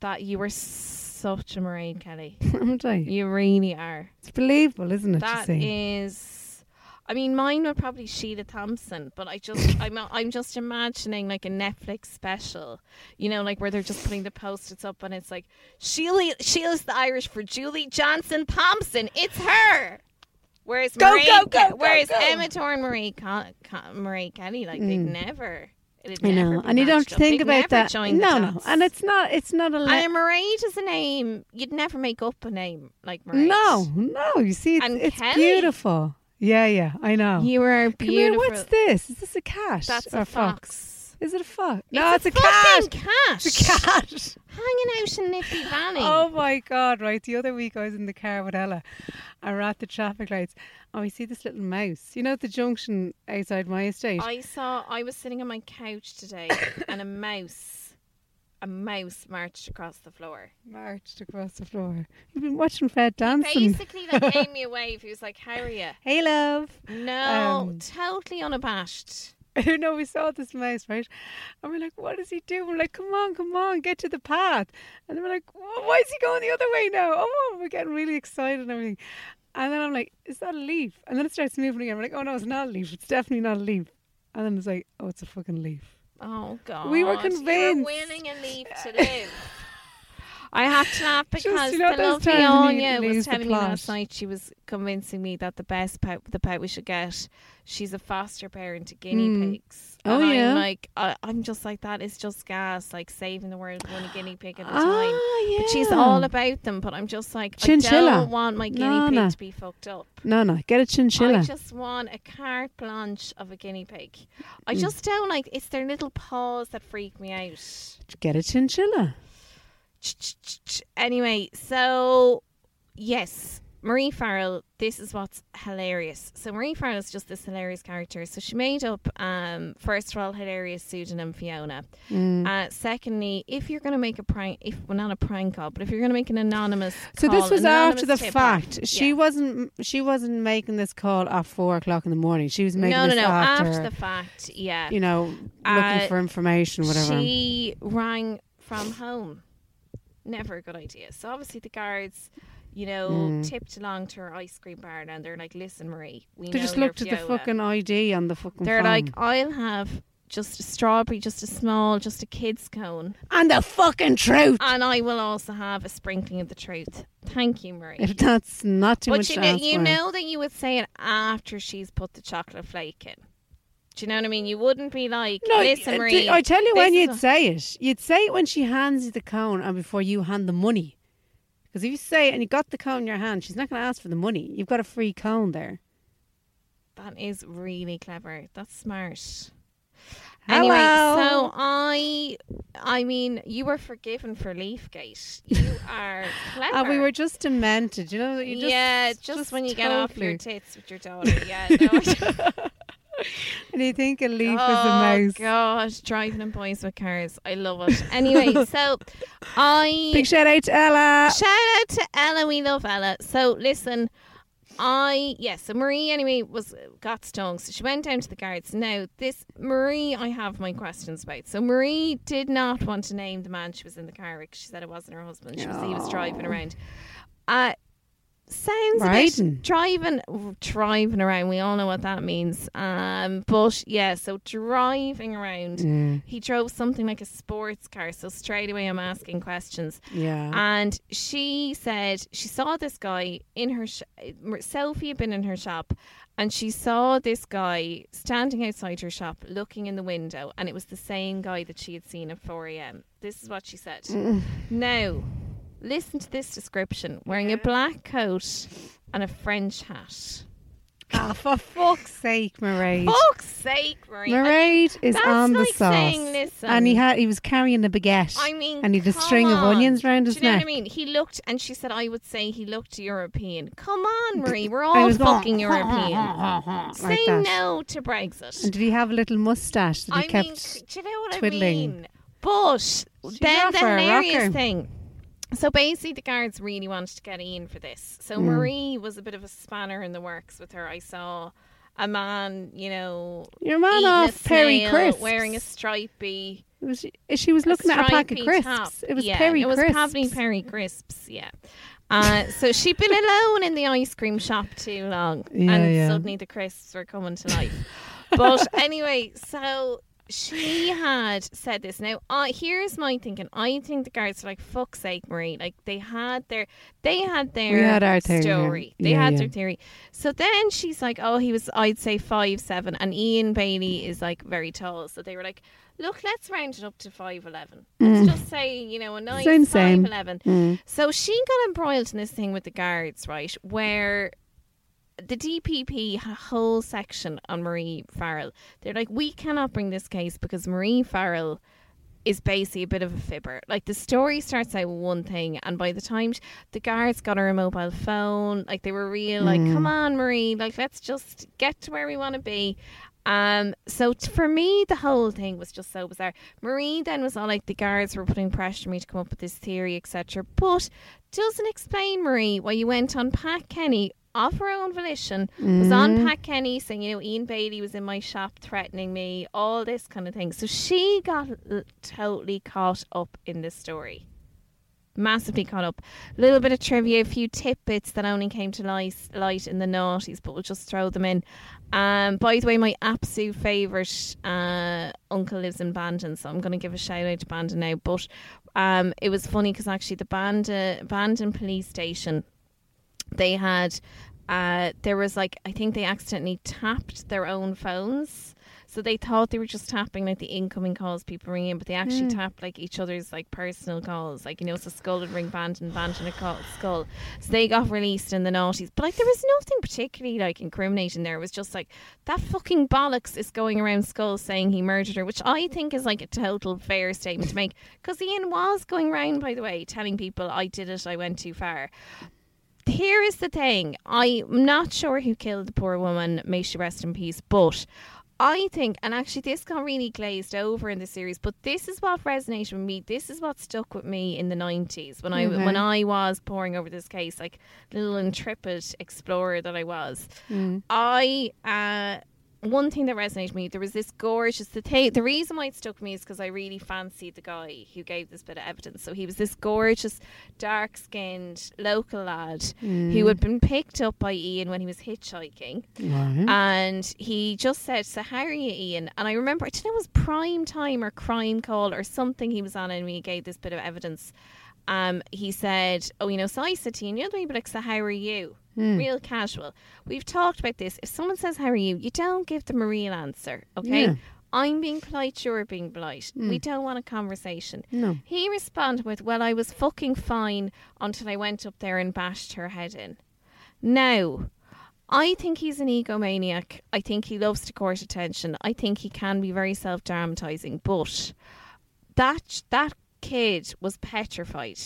That you were such a Mairead Kelly. Aren't I? You really are. It's believable, isn't it? That is. I mean, mine would probably Sheila Thompson, but I just, I'm, I'm just imagining like a Netflix special, you know, like where they're just putting the post-its up and it's like Sheila, Sheila's the Irish for Julie Johnson Thompson. It's her. Whereas Go, Marie, go, go, go, whereas go. Emma Torn Marie, Con, Con, Marie Kelly, like they'd Mm. never. It'd I know, and you don't up. think They'd about that. No, no, and it's not. It's not a. Le- and a Mairead is a name you'd never make up a name like Mairead. no, no. You see, it's, And it's Kelly. beautiful. Yeah, yeah. I know. You are Come here, beautiful. what's this? Is this a cat That's or a a fox? fox. Is it a fox? No, it's, It's a, a cat. cat. It's a cat. hanging out in Nippy Valley. Oh my god! Right, the other week I was in the car with Ella, and we're at the traffic lights, and we see this little mouse. You know, at the junction outside my estate. I saw. I was sitting on my couch today, and a mouse, a mouse marched across the floor. marched across the floor. You've been watching Fred dancing. basically like gave me a wave. He was like, "How are you?" Hey, love. No, Um, totally unabashed. you know, we saw this mouse, right? And we're like, what is he doing? We're like, come on, come on, get to the path. And then we're like, "Wh- why is he going the other way now? Oh, we're getting really excited and everything. And then I'm like, is that a leaf? And then it starts moving again. We're like, oh no, it's not a leaf. It's definitely not a leaf. And then it's like, oh, it's a fucking leaf. Oh God, We were convinced. were winning a leave to live. I have to laugh because you know, the lovely Anya was telling me last night. She was convincing me that the best pet, the pet we should get, she's a foster parent to guinea Mm. pigs. Oh, and yeah. I'm like, I, I'm just like that is just gas, like saving the world one guinea pig at a time. Ah, yeah. But she's all about them. But I'm just like, chinchilla. I don't want my guinea No, pig no. to be fucked up. No, no, get a chinchilla. I just want a carte blanche of a guinea pig. I Mm. just don't like. It's their little paws that freak me out. Get a chinchilla. Anyway, so yes, Marie Farrell. This is what's hilarious. So Marie Farrell is just this hilarious character. So she made up, um, first of all, hilarious pseudonym Fiona. Mm. Uh, secondly, if you're going to make a prank, if well, not a prank call, but if you're going to make an anonymous, So call, this was after the fact. She yeah. wasn't. She wasn't making this call at four o'clock in the morning. She was making no, no, no. after, After, the fact, yeah. you know, Uh, looking for information, whatever. She rang from home. Never a good idea. So obviously the guards, you know, Mm. tipped along to her ice cream bar and they're like, "Listen, Marie, we they just looked at the fucking ID on the fucking. They're phone. like, "I'll have just a strawberry, just a small, just a kid's cone, and the fucking truth. and I will also have a sprinkling of the truth." Thank you, Marie. If that's not too but much you know, you know that you would say it after she's put the chocolate flake in. Do you know what I mean? You wouldn't be like, No, "Listen, uh, Marie." I tell you when you'd a- say it. You'd say it when she hands you the cone and before you hand the money. Because if you say it and you got the cone in your hand, she's not going to ask for the money. You've got a free cone there. That is really clever. That's smart. Hello. Anyway, so I, I mean, you were forgiven for Leafgate. You are clever. And we were just demented, you know. You just, yeah, just, when you get off your totally- tits with your daughter. Yeah, no, And you think a leaf oh is a mouse. gosh, driving in boys with cars. I love it. Anyway, so I Big shout out to Ella. Shout out to Ella. We love Ella. So listen, I yes. So Marie anyway was got stung. So she went down to the guards. Now this Marie, I have my questions about. So Marie did not want to name the man she was in the car with. She said it wasn't her husband. She was he was driving around. Uh sounds a bit driving driving around. We all know what that means. Um, but yeah, so driving around. He drove something like a sports car. So straight away, I'm asking questions. Yeah. And she said she saw this guy in her sh- Sophie had been in her shop, and she saw this guy standing outside her shop, looking in the window, and it was the same guy that she had seen at 4 a.m. This is what she said. Now, listen to this description: wearing a black coat and a French hat. Ah, for fuck's sake, Mairead. Fuck's sake, Marie! I Mairead is that's on the like sauce. saying, listen, and he had he was carrying a baguette. I mean, and he had a string of onions round his Do you know neck. what I mean? He looked, and she said, "I would say he looked European." Come on, Marie, we're all was going, fucking European. like Say that. no to Brexit. And did he have a little mustache that he I kept? mean, do you know what twiddling? I mean? But then the hilarious rocker. thing. So basically, the guards really wanted to get Ian for this. So Hmm. Marie was a bit of a spanner in the works with her. I saw a man, you know, Your man off Perri Crisps. wearing a stripy It was, she was looking at a pack of crisps. top. It was yeah, Perri It was Crisps. probably Perri Crisps. Yeah. Uh, so she'd been alone in the ice cream shop too long, Yeah, and yeah. suddenly the crisps were coming to life. but anyway, so she had said this. Now, uh, here's my thinking. I think the guards were like, "Fuck's sake, Marie!" Like they had their, they had their We had our theory, yeah. story. They Yeah, had yeah. their theory. So then she's like, "Oh, he was, I'd say five seven, and Ian Bailey is like very tall." So they were like, "Look, let's round it up to five eleven. Let's just say, you know, a nice Same, same. five eleven." So she got embroiled in this thing with the guards, right? Where the DPP had a whole section on Marie Farrell. They're like, we cannot bring this case because Marie Farrell is basically a bit of a fibber. Like the story starts out with one thing, and by the time sh- the guards got her a mobile phone, like they were real, like, come on, Marie, like let's just get to where we want to be. Um, so t- for me, the whole thing was just so bizarre. Marie then was all like, the guards were putting pressure on me to come up with this theory, etc. But doesn't explain, Marie, why you went on Pat Kenny of her own volition, was on Pat Kenny saying, you know, Ian Bailey was in my shop threatening me, all this kind of thing. So she got l- totally caught up in this story. Massively caught up. A little bit of trivia, a few tidbits that only came to light, light in the noughties, but we'll just throw them in. Um, by the way, my absolute favourite uh, uncle lives in Bandon, so I'm going to give a shout out to Bandon now. But um, it was funny because actually the Bandon, Bandon police station they had uh there was like I think they accidentally tapped their own phones. So they thought they were just tapping like the incoming calls people ring in, but they actually tapped like each other's like personal calls. Like, you know, so Schull would ring Bandon, Bandon would call Schull. So they got released in the noughties. But like there was nothing particularly like incriminating there. It was just like that fucking bollocks is going around Schull saying he murdered her, which I think is like a total fair statement to make. Because Ian was going around, by the way, telling people I did it, I went too far here is the thing. I'm not sure who killed the poor woman. May she rest in peace. But I think, and actually, this got really glazed over in the series. But this is what resonated with me. This is what stuck with me in the '90s when I when I was poring over this case, like little intrepid explorer that I was. I. Uh, one thing that resonated with me, there was this gorgeous. The, th- the reason why it stuck with me is because I really fancied the guy who gave this bit of evidence. So he was this gorgeous, dark skinned local lad who had been picked up by Ian when he was hitchhiking. And he just said, So, how are you, Ian? And I remember, I don't know, it was prime time or crime call or something he was on, and we gave this bit of evidence. Um, he said, Oh, you know, so I said to Ian, you're the like, So, how are you? Real casual. We've talked about this. If someone says, How are you? you don't give them a real answer, okay? Yeah. I'm being polite, you're being polite. Hmm. We don't want a conversation. No. He responded with, Well, I was fucking fine until I went up there and bashed her head in. Now, I think he's an egomaniac. I think he loves to court attention. I think he can be very self dramatizing, but that that kid was petrified.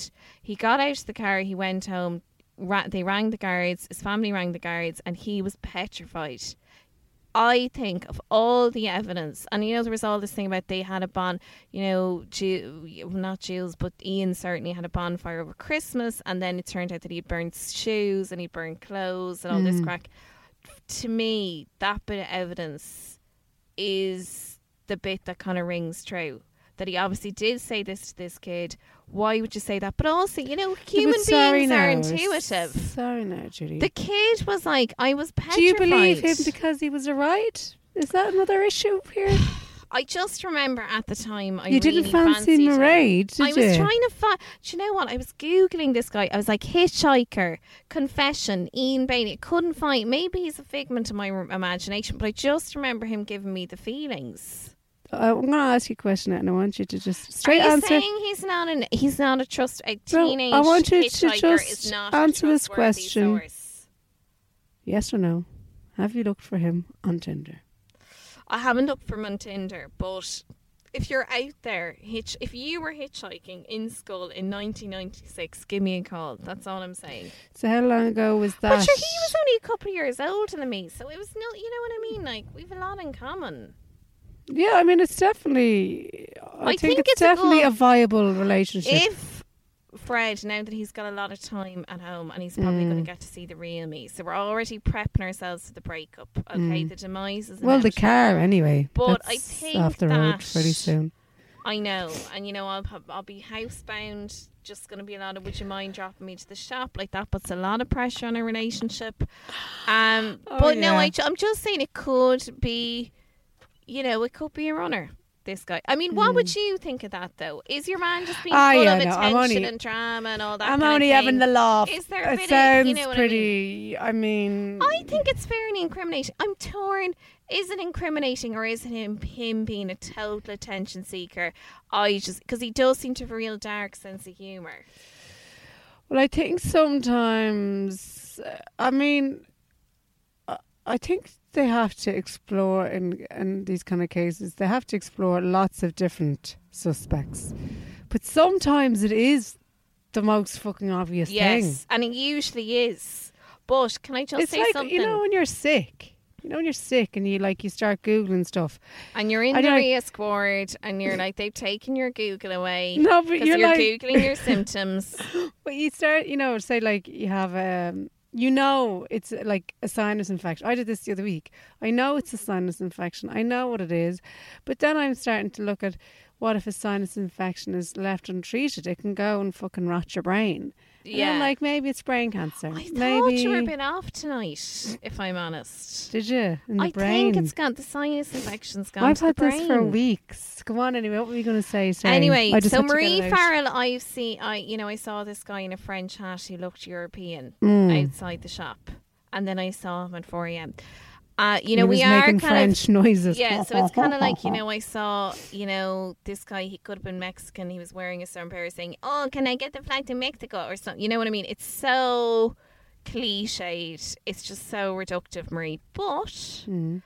He got out of the car, he went home, ra- they rang the guards, his family rang the guards, and he was petrified. I think of all the evidence, and you know, there was all this thing about they had a bon, you know, not Jules, but Ian certainly had a bonfire over Christmas, and then it turned out that he'd burned shoes and he'd burned clothes and all this mm. crack. To me, that bit of evidence is the bit that kind of rings true. That he obviously did say this to this kid. Why would you say that? But also, you know, human sorry beings are intuitive. Sorry now, Judy. The kid was like, I was petrified. Do you believe him because he was a right? Is that another issue here? I just remember at the time I you didn't really fancy. Mairead, did I you? was trying to find. Do you know what? I was googling this guy. I was like hitchhiker, confession, Ian Bailey. Couldn't find. Maybe he's a figment of my imagination, but I just remember him giving me the feelings. Uh, I'm going to ask you a question, and I want you to just straight Are you answer. saying he's not an? He's not a trust. A No, teenage I want you to just answer this question. source. Yes or no? Have you looked for him on Tinder? I haven't looked for him on Tinder, but if you're out there, hitch, if you were hitchhiking in Schull in 1996, give me a call. That's all I'm saying. So how long ago was that? But sure, he was only a couple of years older than me, so it was no, you know what I mean. Like we've a lot in common. Yeah, I mean, it's definitely. I, I think, think it's, it's a definitely good- a viable relationship. If Fred, now that he's got a lot of time at home and he's probably Mm. going to get to see the real me, so we're already prepping ourselves for the breakup. Okay, the demise is Mm. well, the car anyway. But I think off the road pretty soon. I know, and you know, I'll I'll be housebound. Just going to be a lot of. Would you mind dropping me to the shop? Like that puts a lot of pressure on a relationship. Um, Oh, but no. I, I'm just saying it could be. You know, it could be a runner. This guy. I mean, what would you think of that though? Is your man just being Hmm. Ah, full yeah, of no, attention only- and drama and all that? I'm kind of only having the laugh. Is there a it bit sounds of, you know what I mean? pretty. I mean, I think it's fairly incriminating. I'm torn. Is it incriminating or is it him, him being a total attention seeker? I just because he does seem to have a real dark sense of humor. Well, I think sometimes, uh, I mean, I think they have to explore in in these kind of cases. They have to explore lots of different suspects, but sometimes it is the most fucking obvious thing. Yes, and it usually is. But can I just It's say like something? you know when you're sick. You know when you're sick and you like you start googling stuff. and you're in and the you're like- squad, and you're like they've taken your Google away. No, but you're you're like- googling your symptoms. But you start, you know, say like you have um you know it's uh, like a sinus infection. I did this the other week. I know it's a sinus infection. I know what it is. But then I'm starting to look at what if a sinus infection is left untreated? It can go and fucking rot your brain. Yeah. Like, maybe it's brain cancer. I thought maybe you were a bit off tonight, if I'm honest. Did you? I brain. think it's got the sinus infection's gone I've had this for weeks. Come on, anyway. What were you going to say? Sorry. Anyway, so had to get Marie. Farrell, I've seen, I you know, I saw this guy in a French hat who looked European Mm. outside the shop, and then I saw him at 4 a.m. Uh, you know, we are making kind French of noises. yeah. So it's kind of like you know, I saw you know this guy. He could have been Mexican. He was wearing a certain sombrero, saying, "Oh, can I get the flight to Mexico?" or something. You know what I mean? It's so cliched. It's just so reductive, Marie. But Mm.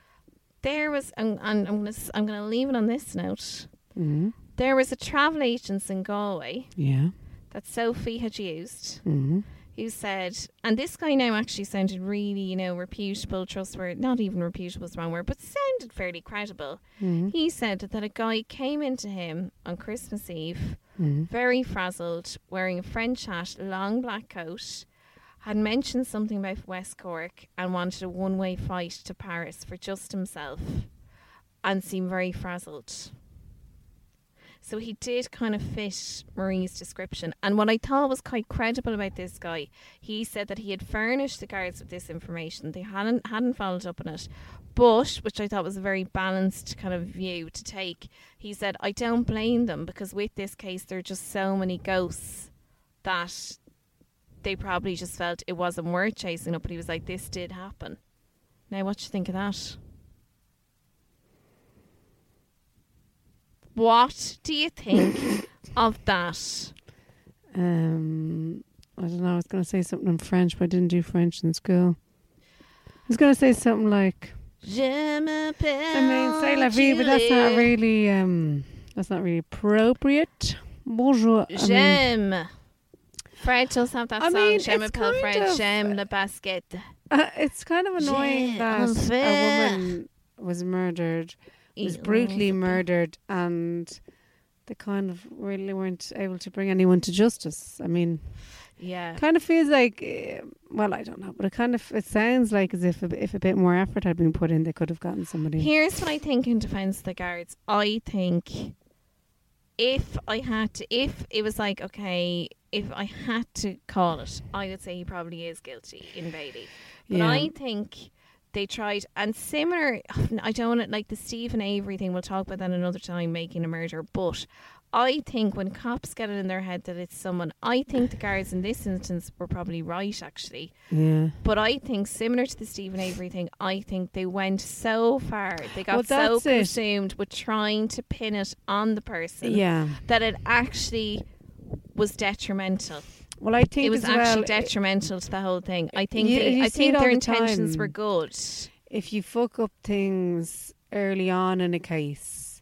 there was, and, and I'm gonna, I'm gonna leave it on this note. Mm. There was a travel agent in Galway Yeah. that Sophie had used Mm. Who said, and this guy now actually sounded really, you know, reputable, trustworthy, not even reputable is the wrong word, but sounded fairly credible. Mm. He said that a guy came into him on Christmas Eve, Mm. very frazzled, wearing a French hat, long black coat, had mentioned something about West Cork and wanted a one way flight to Paris for just himself and seemed very frazzled. So he did kind of fit Marie's description. And what I thought was quite credible about this guy, he said that he had furnished the guards with this information. They hadn't hadn't followed up on it. But, which I thought was a very balanced kind of view to take, he said, I don't blame them because with this case there are just so many ghosts that they probably just felt it wasn't worth chasing up. But he was like, This did happen. Now what do you think of that? What do you think of that? Um, I don't know. I was going to say something in French, but I didn't do French in school. I was going to say something like, Je I mean, say la vie, but that's not really, um, that's not really appropriate. Bonjour. I mean, J'aime. Fred does have that I song. mean, J'aime it's m'appelle kind Fred. of- J'aime le basket. uh, it's kind of annoying that a woman was murdered, was brutally murdered, and they kind of really weren't able to bring anyone to justice. I mean, Yeah. kind of feels like, eh, well, I don't know, but it kind of it sounds like as if a, if a bit more effort had been put Ian, they could have gotten somebody. Here's what I think in defence of the guards. I think if I had to, if it was like, okay, if I had to call it, I would say he probably is guilty in Bailey. But Yeah. I think they tried, and similar, I don't want like the Steven Avery thing, we'll talk about that another time, making a murder, but I think when cops get it in their head that it's someone, I think the guards in this instance were probably right actually. yeah. But I think similar to the Steven Avery thing, I think they went so far, they got Well, so that's it. consumed with trying to pin it on the person Yeah. that it actually was detrimental. Well, I think It was as actually well, detrimental to the whole thing. I think You- they, you I think their the intentions time. were good. if you fuck up things early on in a case,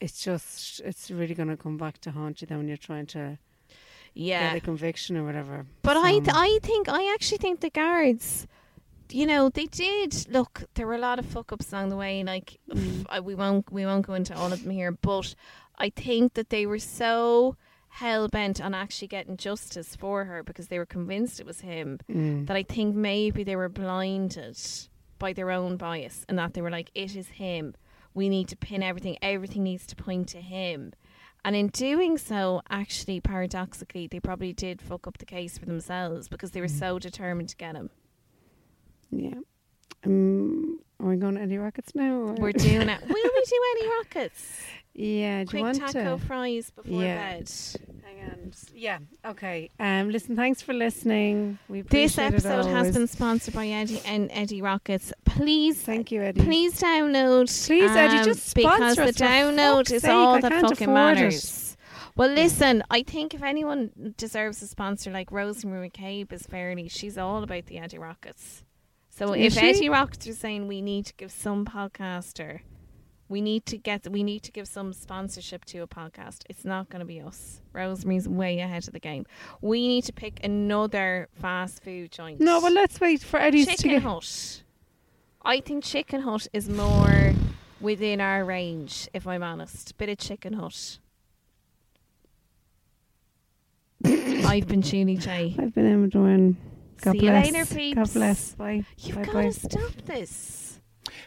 it's just it's really going to come back to haunt you then when you're trying to Yeah. get a conviction or whatever. But I, th- I think, I actually think the guards, you know, they did look. There were a lot of fuck ups along the way. Like, Mm. I, we won't, we won't go into all of them here. But I think that they were so hell bent on actually getting justice for her because they were convinced it was him. Mm. That I think maybe they were blinded by their own bias, and that they were like, "It is him. We need to pin everything. Everything needs to point to him." And in doing so, actually, paradoxically, they probably did fuck up the case for themselves because they were so determined to get him. yeah. Um, are we going to Eddie Rocket's now? or- We're doing it. Will we do any rockets? Yeah. Do you Quick want taco to? fries before Yeah. bed. Hang on. Yeah. Okay. Um. Listen. Thanks for listening. We This episode has been sponsored by Eddie and Eddie Rocket's. Please, Thank you, Eddie. please download. Please, Eddie, um, just because sponsor the us, for download is sake, all that fucking afford it. matters. Well, listen, I think if anyone deserves a sponsor like Rosemary McCabe is fairly, she's all about the Eddie Rocket's. So Is if she? Eddie Rocket's are saying we need to give some podcaster, we need to get, we need to give some sponsorship to a podcast. It's not going to be us. Rosemary's way ahead of the game. We need to pick another fast food joint. No, well, let's wait for Eddie's to Chicken get. Hut. I think Chicken Hut is more within our range, if I'm honest. Bit of Chicken Hut. I've been Julie Jay. I've been Emma Doran. God See bless. you later, peeps. God bless. Bye. You've got to stop this.